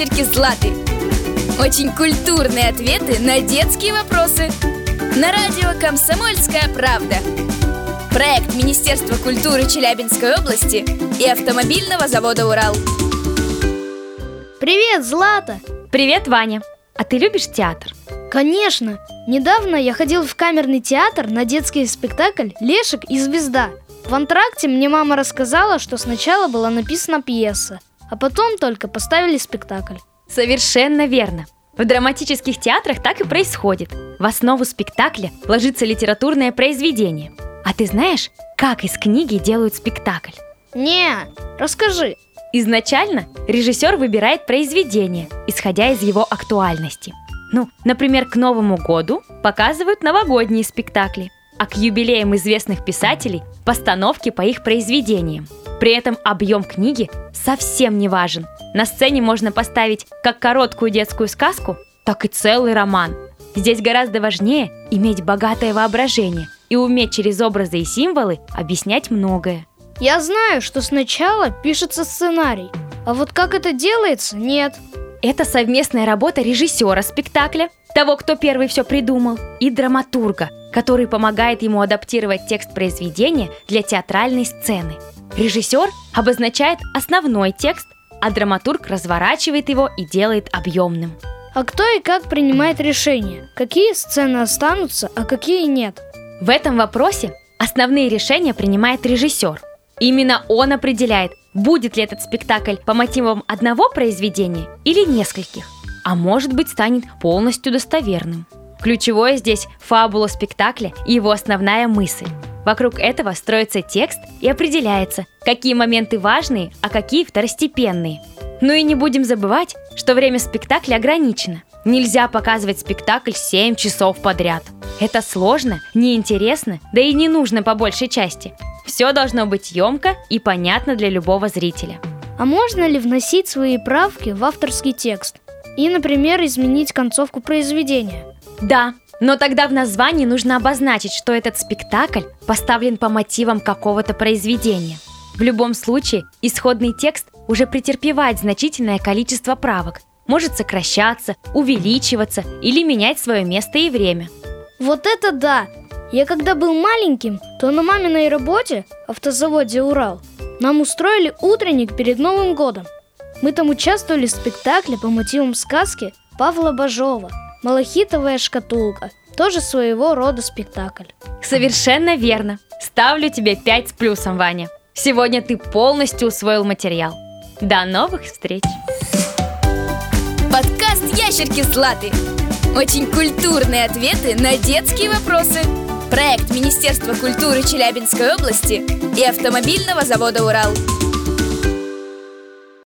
ящерки Златы. Очень культурные ответы на детские вопросы. На радио «Комсомольская правда». Проект Министерства культуры Челябинской области и автомобильного завода «Урал». Привет, Злата! Привет, Ваня! А ты любишь театр? Конечно! Недавно я ходил в камерный театр на детский спектакль «Лешик и звезда». В антракте мне мама рассказала, что сначала была написана пьеса, а потом только поставили спектакль. Совершенно верно. В драматических театрах так и происходит. В основу спектакля ложится литературное произведение. А ты знаешь, как из книги делают спектакль? Не, расскажи. Изначально режиссер выбирает произведение, исходя из его актуальности. Ну, например, к Новому году показывают новогодние спектакли, а к юбилеям известных писателей – постановки по их произведениям. При этом объем книги совсем не важен. На сцене можно поставить как короткую детскую сказку, так и целый роман. Здесь гораздо важнее иметь богатое воображение и уметь через образы и символы объяснять многое. Я знаю, что сначала пишется сценарий, а вот как это делается, нет. Это совместная работа режиссера спектакля, того, кто первый все придумал, и драматурга, который помогает ему адаптировать текст произведения для театральной сцены. Режиссер обозначает основной текст, а драматург разворачивает его и делает объемным. А кто и как принимает решение? Какие сцены останутся, а какие нет? В этом вопросе основные решения принимает режиссер. Именно он определяет, будет ли этот спектакль по мотивам одного произведения или нескольких, а может быть станет полностью достоверным. Ключевое здесь фабула спектакля и его основная мысль. Вокруг этого строится текст и определяется, какие моменты важные, а какие второстепенные. Ну и не будем забывать, что время спектакля ограничено. Нельзя показывать спектакль 7 часов подряд. Это сложно, неинтересно, да и не нужно по большей части. Все должно быть емко и понятно для любого зрителя. А можно ли вносить свои правки в авторский текст? И, например, изменить концовку произведения? Да, но тогда в названии нужно обозначить, что этот спектакль поставлен по мотивам какого-то произведения. В любом случае, исходный текст уже претерпевает значительное количество правок, может сокращаться, увеличиваться или менять свое место и время. Вот это да! Я когда был маленьким, то на маминой работе, автозаводе «Урал», нам устроили утренник перед Новым годом. Мы там участвовали в спектакле по мотивам сказки Павла Бажова «Малахитовая шкатулка». Тоже своего рода спектакль. Совершенно верно. Ставлю тебе 5 с плюсом, Ваня. Сегодня ты полностью усвоил материал. До новых встреч! Подкаст «Ящерки Златы». Очень культурные ответы на детские вопросы. Проект Министерства культуры Челябинской области и автомобильного завода «Урал».